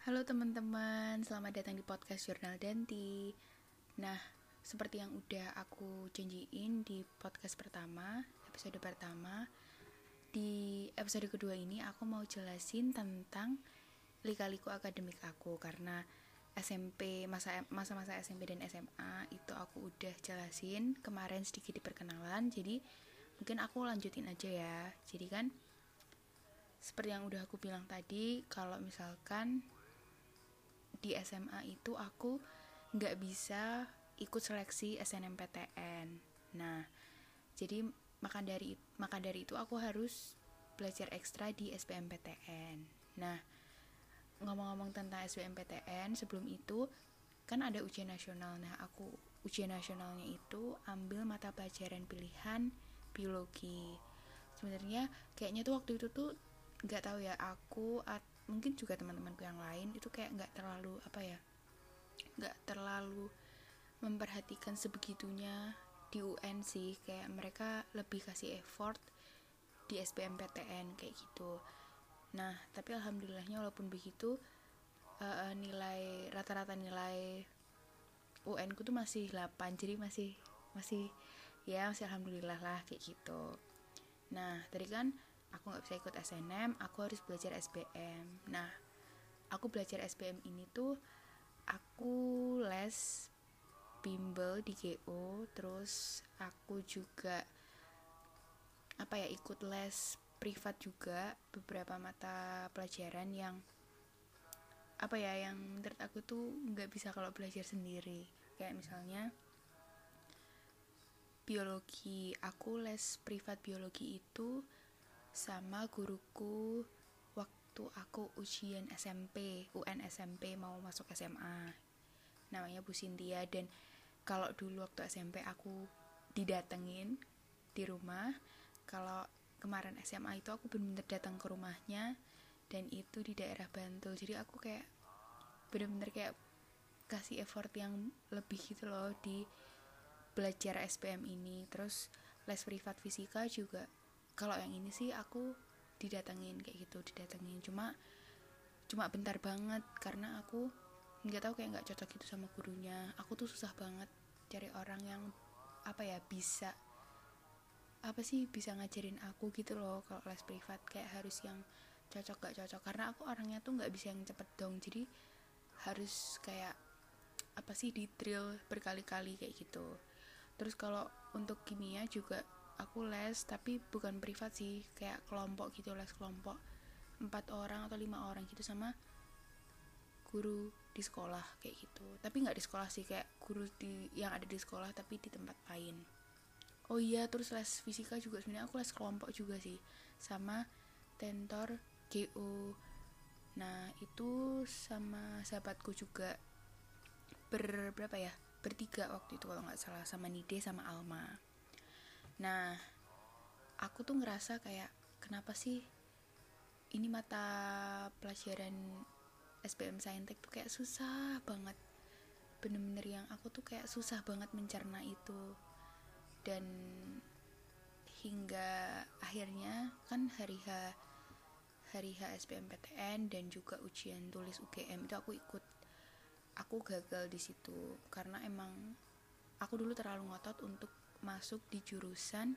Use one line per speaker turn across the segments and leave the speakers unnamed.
Halo teman-teman, selamat datang di podcast Jurnal Danti. Nah, seperti yang udah aku janjiin di podcast pertama, episode pertama, di episode kedua ini aku mau jelasin tentang lika-liku akademik aku karena SMP masa masa-masa SMP dan SMA itu aku udah jelasin kemarin sedikit di perkenalan. Jadi mungkin aku lanjutin aja ya. Jadi kan seperti yang udah aku bilang tadi, kalau misalkan di SMA itu aku nggak bisa ikut seleksi SNMPTN. Nah, jadi maka dari maka dari itu aku harus belajar ekstra di SBMPTN. Nah, ngomong-ngomong tentang SBMPTN, sebelum itu kan ada ujian nasional. Nah, aku ujian nasionalnya itu ambil mata pelajaran pilihan biologi. Sebenarnya kayaknya tuh waktu itu tuh nggak tahu ya aku mungkin juga teman-temanku yang lain itu kayak nggak terlalu apa ya nggak terlalu memperhatikan sebegitunya di UN sih. Kayak mereka lebih kasih effort di SBMPTN kayak gitu. Nah tapi alhamdulillahnya walaupun begitu uh, nilai rata-rata nilai UN ku tuh masih 8 jadi masih masih ya masih alhamdulillah lah kayak gitu. Nah tadi kan aku nggak bisa ikut SNM aku harus belajar SBM nah aku belajar SBM ini tuh aku les bimbel di GO terus aku juga apa ya ikut les privat juga beberapa mata pelajaran yang apa ya yang menurut aku tuh nggak bisa kalau belajar sendiri. Kayak misalnya biologi aku les privat biologi itu sama guruku waktu aku ujian SMP UN SMP mau masuk SMA namanya Bu Sintia dan kalau dulu waktu SMP aku didatengin di rumah kalau kemarin SMA itu aku benar-benar datang ke rumahnya dan itu di daerah Bantul. Jadi aku kayak benar-benar kayak kasih effort yang lebih gitu loh di belajar SPM ini. Terus les privat fisika juga kalau yang ini sih aku didatengin kayak gitu didatengin. Cuma cuma bentar banget karena aku nggak tahu kayak nggak cocok gitu sama gurunya. Aku tuh susah banget cari orang yang apa ya bisa apa sih bisa ngajarin aku gitu loh kalau les privat. Kayak harus yang cocok gak cocok. Karena aku orangnya tuh nggak bisa yang cepet dong. Jadi harus kayak apa sih di drill berkali-kali kayak gitu. Terus kalau untuk kimia juga aku les tapi bukan privat sih kayak kelompok gitu les kelompok. Empat orang atau lima orang gitu sama guru di sekolah kayak gitu. Tapi nggak di sekolah sih kayak guru di yang ada di sekolah tapi di tempat lain. Oh iya terus les fisika juga sebenarnya. Aku les kelompok juga sih sama tentor GO nah itu sama sahabatku juga. Ber berapa ya? Bertiga waktu itu kalau nggak salah sama Nide sama Alma nah aku tuh ngerasa kayak kenapa sih ini mata pelajaran SBM Saintek tuh kayak susah banget. Bener-bener yang aku tuh kayak susah banget mencerna itu. Dan hingga akhirnya kan hari H hari H SBMPTN dan juga ujian tulis UGM itu aku ikut. Aku gagal di situ karena emang aku dulu terlalu ngotot untuk masuk di jurusan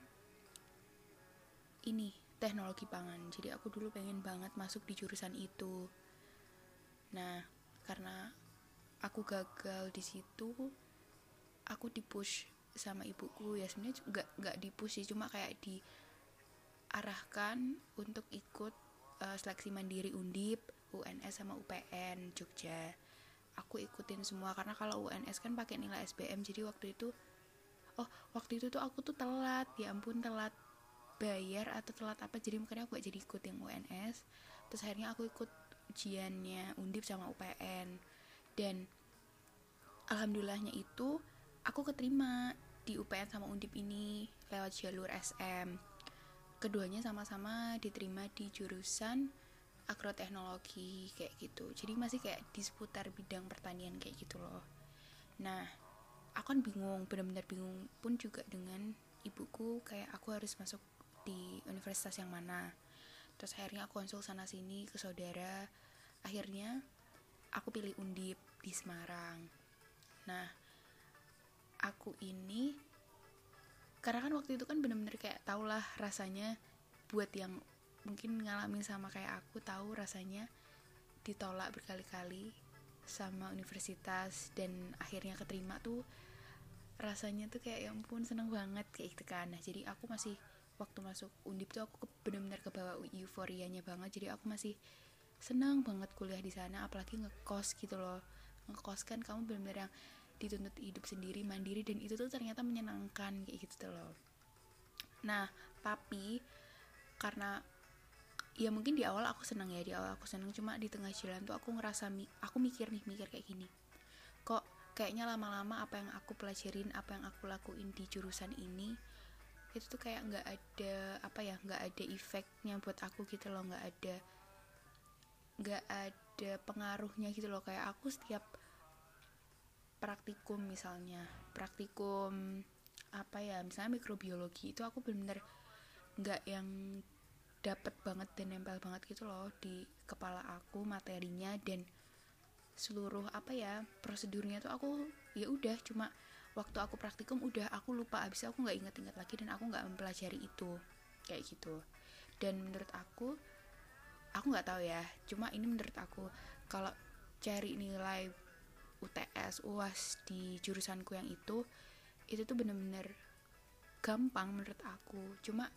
ini teknologi pangan. Jadi aku dulu pengen banget masuk di jurusan itu. Nah karena aku gagal di situ aku dipush sama ibuku. Ya sebenarnya nggak nggak dipush sih cuma kayak diarahkan untuk ikut uh, seleksi mandiri undip UNS sama UPN Jogja. Aku ikutin semua karena kalau UNS kan pakai nilai SBM jadi waktu itu oh waktu itu tuh aku tuh telat ya ampun telat bayar atau telat apa jadi makanya aku gak jadi ikut yang UNS terus akhirnya aku ikut ujiannya undip sama UPN dan alhamdulillahnya itu aku keterima di UPN sama undip ini lewat jalur SM keduanya sama-sama diterima di jurusan agroteknologi kayak gitu. Jadi masih kayak di seputar bidang pertanian kayak gitu loh. Nah aku kan bingung benar-benar bingung pun juga dengan ibuku kayak aku harus masuk di universitas yang mana. Terus akhirnya aku konsul sana sini ke saudara. Akhirnya aku pilih undip di Semarang. Nah aku ini karena kan waktu itu kan bener-bener kayak tau lah rasanya buat yang mungkin ngalamin sama kayak aku tahu rasanya ditolak berkali-kali sama universitas dan akhirnya keterima tuh rasanya tuh kayak ya ampun seneng banget kayak gitu kan. Nah jadi aku masih waktu masuk undip tuh aku bener-bener kebawa euforianya banget. Jadi aku masih senang banget kuliah di sana apalagi ngekos gitu loh. Ngekos kan kamu bener-bener yang dituntut hidup sendiri mandiri dan itu tuh ternyata menyenangkan kayak gitu loh. Nah tapi karena ya mungkin di awal aku senang ya di awal aku senang cuma di tengah jalan tuh aku ngerasa aku mikir nih mikir kayak gini. Kok kayaknya lama-lama apa yang aku pelajarin apa yang aku lakuin di jurusan ini itu tuh kayak nggak ada apa ya nggak ada efeknya buat aku gitu loh. Nggak ada nggak ada pengaruhnya gitu loh. Kayak aku setiap praktikum misalnya praktikum apa ya misalnya mikrobiologi itu aku bener-bener nggak yang dapet banget dan nempel banget gitu loh di kepala aku materinya dan seluruh apa ya prosedurnya tuh aku ya udah cuma waktu aku praktikum udah aku lupa abis aku nggak inget-inget lagi dan aku nggak mempelajari itu kayak gitu. Dan menurut aku aku nggak tahu ya cuma ini menurut aku kalau cari nilai UTS UAS di jurusanku yang itu itu tuh bener-bener gampang menurut aku. Cuma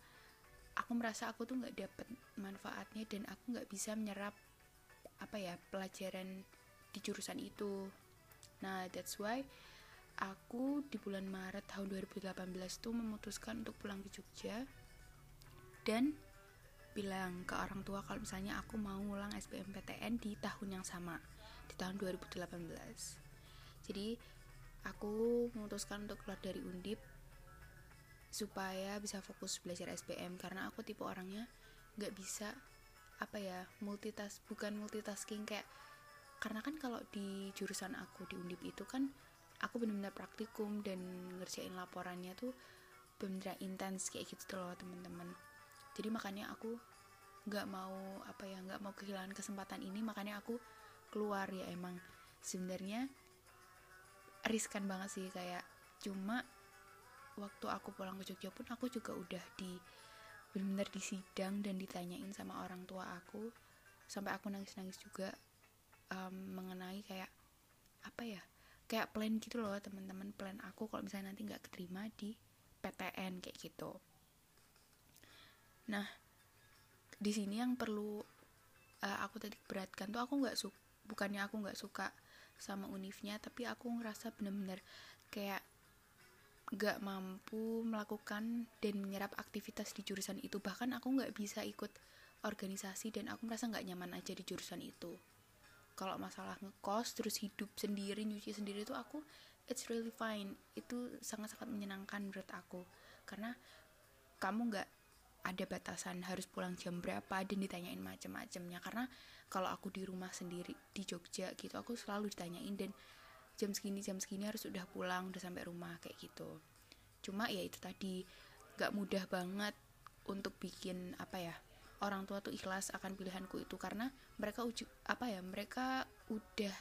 aku merasa aku tuh nggak dapet manfaatnya dan aku nggak bisa menyerap apa ya pelajaran di jurusan itu. Nah that's why aku di bulan Maret tahun 2018 tuh memutuskan untuk pulang ke Jogja dan bilang ke orang tua kalau misalnya aku mau ngulang SBMPTN di tahun yang sama di tahun 2018 jadi aku memutuskan untuk keluar dari Undip supaya bisa fokus belajar SBM karena aku tipe orangnya nggak bisa apa ya multitask bukan multitasking kayak karena kan kalau di jurusan aku di undip itu kan aku benar-benar praktikum dan ngerjain laporannya tuh benar-benar intens kayak gitu loh teman-teman jadi makanya aku nggak mau apa ya nggak mau kehilangan kesempatan ini makanya aku keluar ya emang. Sebenarnya riskan banget sih kayak cuma waktu aku pulang ke Jogja pun aku juga udah di benar-benar disidang dan ditanyain sama orang tua aku. Sampai aku nangis-nangis juga um, mengenai kayak apa ya kayak plan gitu loh teman-teman plan aku kalau misalnya nanti nggak keterima di PTN kayak gitu. Nah di sini yang perlu uh, aku tadi beratkan tuh aku nggak suka bukannya aku nggak suka sama univnya tapi aku ngerasa bener-bener kayak nggak mampu melakukan dan menyerap aktivitas di jurusan itu. Bahkan aku nggak bisa ikut organisasi dan aku merasa nggak nyaman aja di jurusan itu. Kalau masalah ngekos terus hidup sendiri nyuci sendiri itu aku it's really fine. Itu sangat-sangat menyenangkan menurut aku. Karena kamu nggak ada batasan harus pulang jam berapa dan ditanyain macam-macamnya karena kalau aku di rumah sendiri di Jogja gitu aku selalu ditanyain dan jam segini jam segini harus udah pulang udah sampai rumah kayak gitu. Cuma ya itu tadi nggak mudah banget untuk bikin apa ya orang tua tuh ikhlas akan pilihanku itu. Karena mereka uji apa ya mereka udah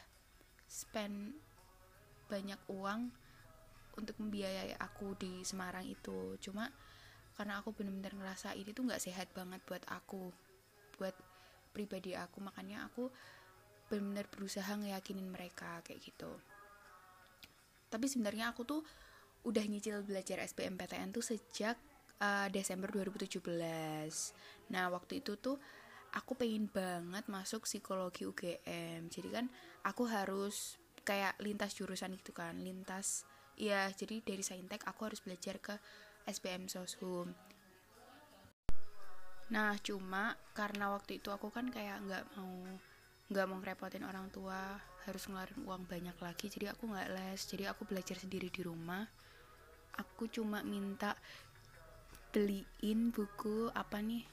spend banyak uang untuk membiayai aku di Semarang itu. Cuma karena aku bener-bener ngerasa ini tuh nggak sehat banget buat aku buat pribadi aku. Makanya aku bener-bener berusaha ngeyakinin mereka kayak gitu tapi sebenarnya aku tuh udah nyicil belajar SBMPTN tuh sejak uh, Desember 2017 nah waktu itu tuh aku pengen banget masuk psikologi UGM jadi kan aku harus kayak lintas jurusan gitu kan lintas ya jadi dari saintek aku harus belajar ke SPM Soshum. Nah cuma karena waktu itu aku kan kayak nggak mau nggak mau ngerepotin orang tua harus ngeluarin uang banyak lagi jadi aku nggak les. Jadi aku belajar sendiri di rumah. Aku cuma minta beliin buku apa nih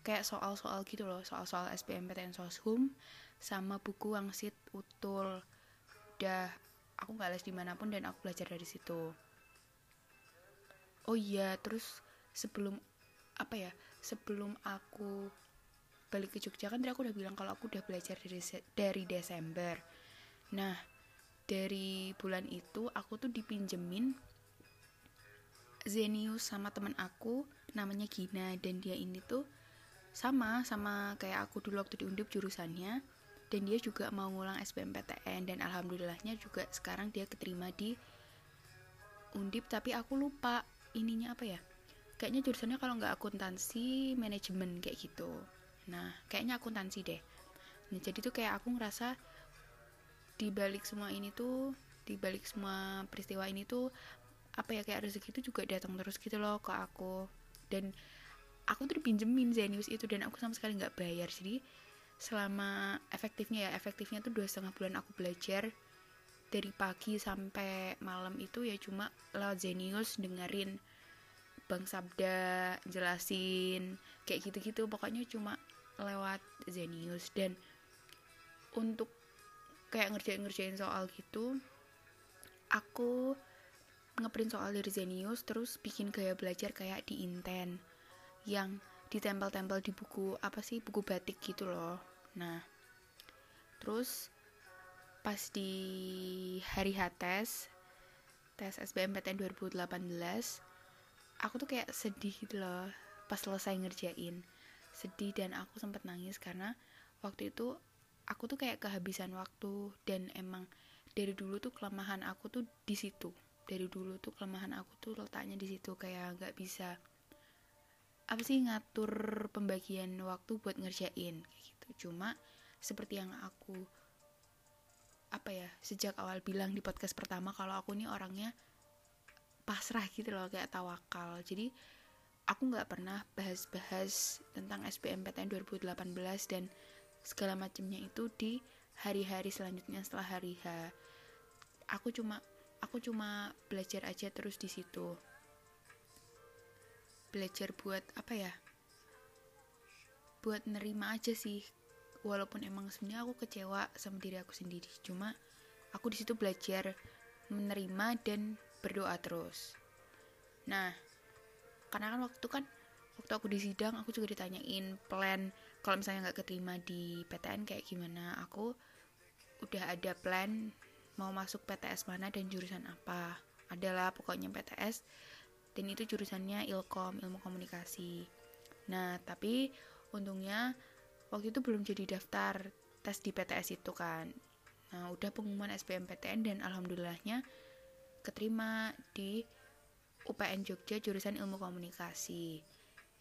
kayak soal-soal gitu loh soal-soal SBMPTN Soshum sama buku Wangsit Utul. Udah aku nggak les di mana pun dan aku belajar dari situ. Oh iya terus sebelum apa ya sebelum aku balik ke Jogja kan tadi aku udah bilang kalau aku udah belajar dari dari Desember nah dari bulan itu aku tuh dipinjemin Zenius sama temen aku namanya Gina dan dia ini tuh sama sama kayak aku dulu waktu di Undip jurusannya dan dia juga mau ngulang SBMPTN dan alhamdulillahnya juga sekarang dia keterima di Undip tapi aku lupa ininya apa ya. Kayaknya jurusannya kalau nggak akuntansi manajemen kayak gitu. Nah kayaknya akuntansi deh. Nah jadi tuh kayak aku ngerasa di balik semua ini tuh di balik semua peristiwa ini tuh apa ya kayak rezeki itu juga datang terus gitu loh ke aku. Dan aku tuh dipinjemin Zenius itu dan aku sama sekali nggak bayar. Jadi selama efektifnya ya efektifnya tuh dua setengah bulan aku belajar dari pagi sampai malam itu ya cuma lewat Zenius dengerin Bang Sabda jelasin kayak gitu-gitu. Pokoknya cuma lewat Zenius. Dan untuk kayak ngerjain-ngerjain soal gitu aku ngeprint soal dari Zenius terus bikin gaya belajar kayak di Inten yang ditempel-tempel di buku apa sih buku batik gitu loh. Nah terus pas di hari H tes tes SBMPTN 2018 aku tuh kayak sedih gitu loh pas selesai ngerjain. Sedih dan aku sempat nangis karena waktu itu aku tuh kayak kehabisan waktu dan emang dari dulu tuh kelemahan aku tuh di situ. Dari dulu tuh kelemahan aku tuh letaknya di situ kayak nggak bisa apa sih ngatur pembagian waktu buat ngerjain kayak gitu. Cuma seperti yang aku apa ya sejak awal bilang di podcast pertama kalau aku nih orangnya pasrah gitu loh kayak tawakal. Jadi aku nggak pernah bahas-bahas tentang SBMPTN 2018 dan segala macamnya itu di hari-hari selanjutnya setelah hari H. Aku cuma aku cuma belajar aja terus di situ. Belajar buat apa ya? Buat nerima aja sih. Walaupun emang sebenarnya aku kecewa sama diri aku sendiri. Cuma aku di situ belajar menerima dan berdoa terus. Nah karena kan waktu kan waktu aku di sidang aku juga ditanyain plan kalau misalnya nggak keterima di PTN kayak gimana. Aku udah ada plan mau masuk PTS mana dan jurusan apa. Adalah pokoknya PTS dan itu jurusannya ilkom ilmu komunikasi. Nah tapi untungnya waktu itu belum jadi daftar tes di PTS itu kan. Nah udah pengumuman SBMPTN dan alhamdulillahnya keterima di UPN Jogja jurusan ilmu komunikasi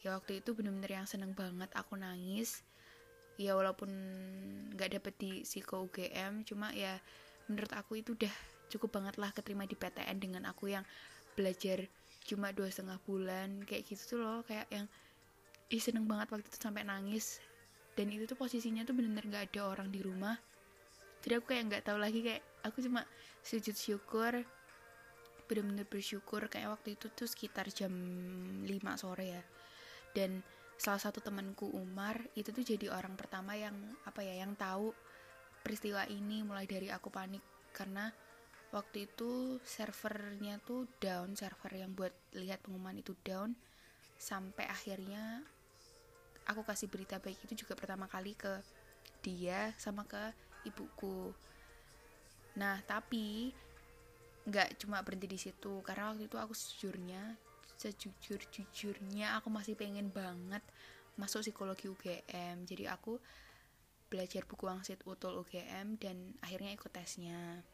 ya waktu itu bener-bener yang seneng banget aku nangis. Ya walaupun nggak dapet di psiko UGM cuma ya menurut aku itu udah cukup banget lah keterima di PTN dengan aku yang belajar cuma dua setengah bulan kayak gitu tuh loh kayak yang ih seneng banget waktu itu sampai nangis. Dan itu tuh posisinya tuh bener-bener nggak ada orang di rumah. Jadi aku kayak nggak tahu lagi kayak aku cuma sujud syukur bener-bener bersyukur. Kayak waktu itu tuh sekitar jam 5 sore ya dan salah satu temanku Umar itu tuh jadi orang pertama yang apa ya yang tahu peristiwa ini mulai dari aku panik. Karena waktu itu servernya tuh down server yang buat lihat pengumuman itu down. Sampai akhirnya aku kasih berita baik itu juga pertama kali ke dia sama ke ibuku. Nah tapi nggak cuma berhenti di situ. Karena waktu itu aku sejujurnya sejujur jujurnya aku masih pengen banget masuk psikologi UGM jadi aku belajar buku wangsit utul UGM dan akhirnya ikut tesnya.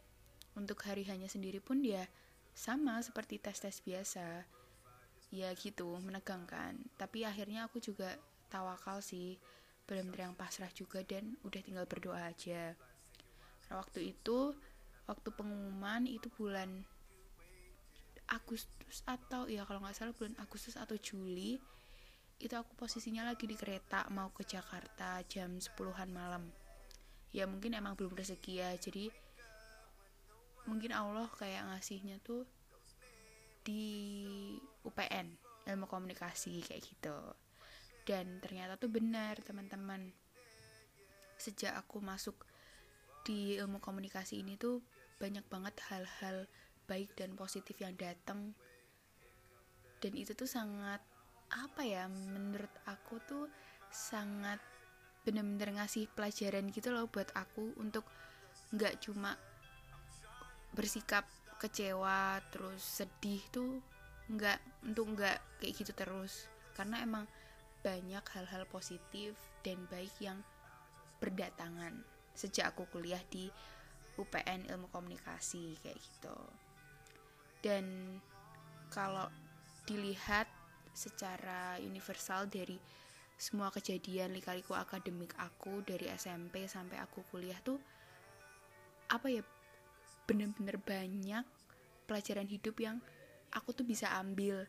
Untuk hari hanya sendiri pun dia sama seperti tes-tes biasa. Ya gitu menegangkan. Tapi akhirnya aku juga tawakal sih. Benar-benar yang pasrah juga dan udah tinggal berdoa aja. Nah, waktu itu waktu pengumuman itu bulan Agustus atau ya kalau nggak salah bulan Agustus atau Juli itu aku posisinya lagi di kereta mau ke Jakarta jam 10-an malam. Ya mungkin emang belum rezeki ya jadi mungkin Allah kayak ngasihnya tuh di UPN ilmu komunikasi kayak gitu. Dan ternyata tuh benar teman-teman. Sejak aku masuk di ilmu komunikasi ini tuh banyak banget hal-hal baik dan positif yang datang dan itu tuh sangat apa ya menurut aku tuh sangat bener-bener ngasih pelajaran gitu loh buat aku untuk nggak cuma bersikap kecewa terus sedih tuh nggak untuk nggak kayak gitu terus. Karena emang banyak hal-hal positif dan baik yang berdatangan sejak aku kuliah di UPN ilmu komunikasi kayak gitu dan kalau dilihat secara universal dari semua kejadian lika-liku akademik aku dari SMP sampai aku kuliah tuh apa ya bener-bener banyak pelajaran hidup yang aku tuh bisa ambil.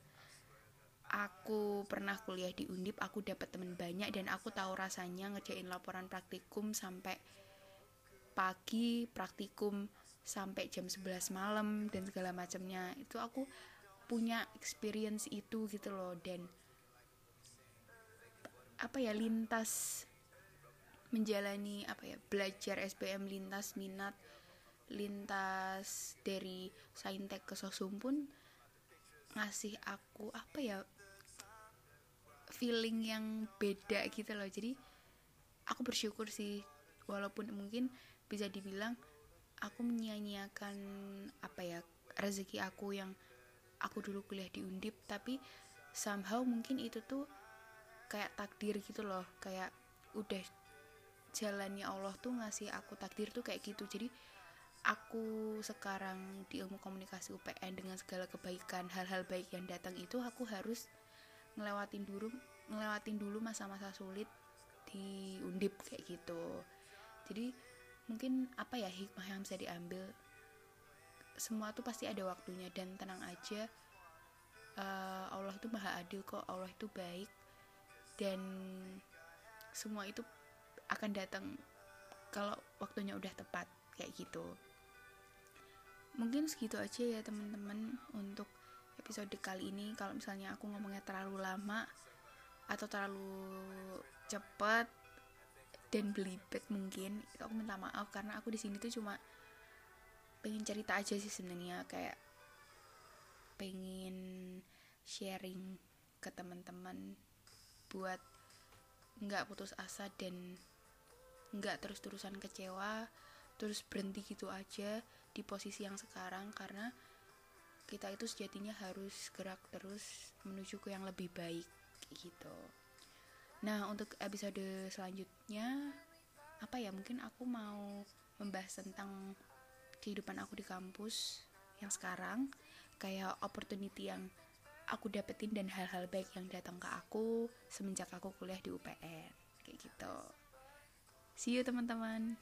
Aku pernah kuliah di Undip aku dapat temen banyak dan aku tahu rasanya ngerjain laporan praktikum sampai pagi praktikum sampai jam 11 malam dan segala macamnya. Itu aku punya experience itu gitu loh. Dan apa ya lintas menjalani apa ya belajar SBM lintas minat lintas dari saintek ke sosum pun ngasih aku apa ya feeling yang beda gitu loh. Jadi aku bersyukur sih walaupun mungkin bisa dibilang aku menyia-nyiakan apa ya rezeki aku yang aku dulu kuliah di Undip tapi somehow mungkin itu tuh kayak takdir gitu loh kayak udah jalannya Allah tuh ngasih aku takdir tuh kayak gitu. Jadi aku sekarang di ilmu komunikasi UPN dengan segala kebaikan hal-hal baik yang datang itu aku harus ngelewatin dulu ngelewatin dulu masa-masa sulit di undip kayak gitu. Jadi mungkin apa ya hikmah yang bisa diambil? Semua tuh pasti ada waktunya dan tenang aja. Uh, Allah itu maha adil kok Allah itu baik. Dan semua itu akan datang kalau waktunya udah tepat kayak gitu. Mungkin segitu aja ya teman-teman untuk episode kali ini. Kalau misalnya aku ngomongnya terlalu lama atau terlalu cepat dan belibet mungkin. Aku minta maaf karena aku di sini tuh cuma pengen cerita aja sih sebenarnya kayak pengen sharing ke teman-teman buat nggak putus asa dan nggak terus-terusan kecewa terus berhenti gitu aja di posisi yang sekarang karena kita itu sejatinya harus gerak terus menuju ke yang lebih baik gitu nah untuk episode selanjutnya apa ya mungkin aku mau membahas tentang kehidupan aku di kampus yang sekarang kayak opportunity yang aku dapetin dan hal-hal baik yang datang ke aku semenjak aku kuliah di UPN kayak gitu. See you teman-teman